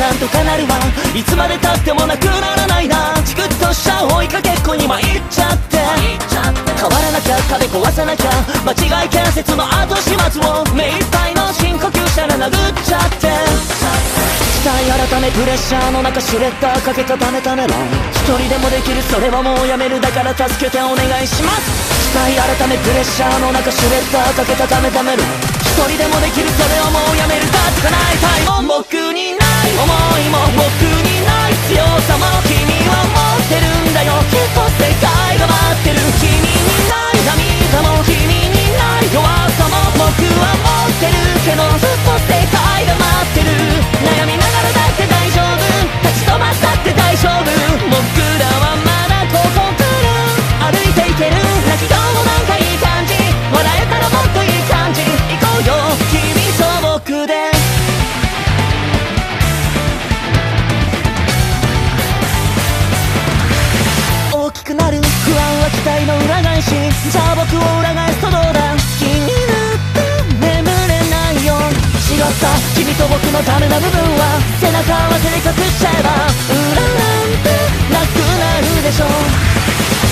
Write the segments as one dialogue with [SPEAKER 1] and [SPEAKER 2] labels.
[SPEAKER 1] なんとかなるわいつまでたってもなくならないなチクッとした追いかけっこに参っちゃって変わらなきゃ壁壊さなきゃ間違い建設の後始末を目いっぱいの深呼吸したら殴っちゃって期待改めプレッシャーの中シュレッダーかけたためためろ一人でもできるそれはもうやめるだから助けてお願いします期待改めプレッシャーの中シュレッダーかけたためためろ一人でもできるそれをもうやめるだってかない君と僕のためな部分は背中合わせで隠しちゃえば裏なんてなくなるでしょ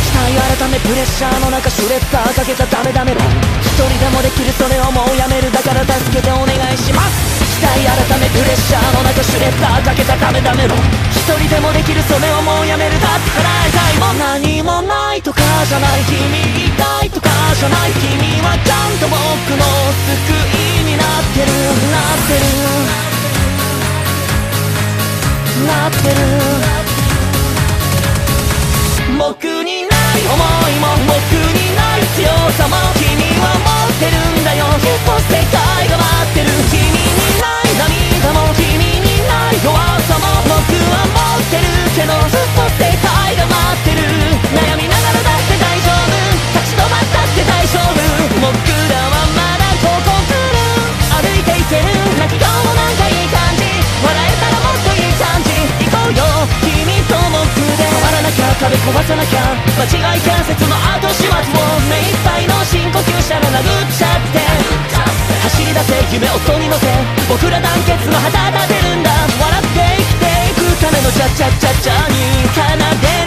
[SPEAKER 1] 期待改めプレッシャーの中シュレッダーかけたダメダメ論一人でもできるそれをもうやめるだから助けてお願いします期待改めプレッシャーの中シュレッダーかけたダメダメ論一人でもできるそれをもうやめるだって叶えたいも何もないとかじゃない君以外とかじゃない君はちゃんと僕の救いになるってる。僕にない思いも僕壊さなきゃ間違い建設の後始末を目いっぱいの深呼吸したら殴っちゃって走り出せ夢を音に乗せ僕ら団結の旗立てるんだ笑って生きていくためのチャチャチャチャに奏で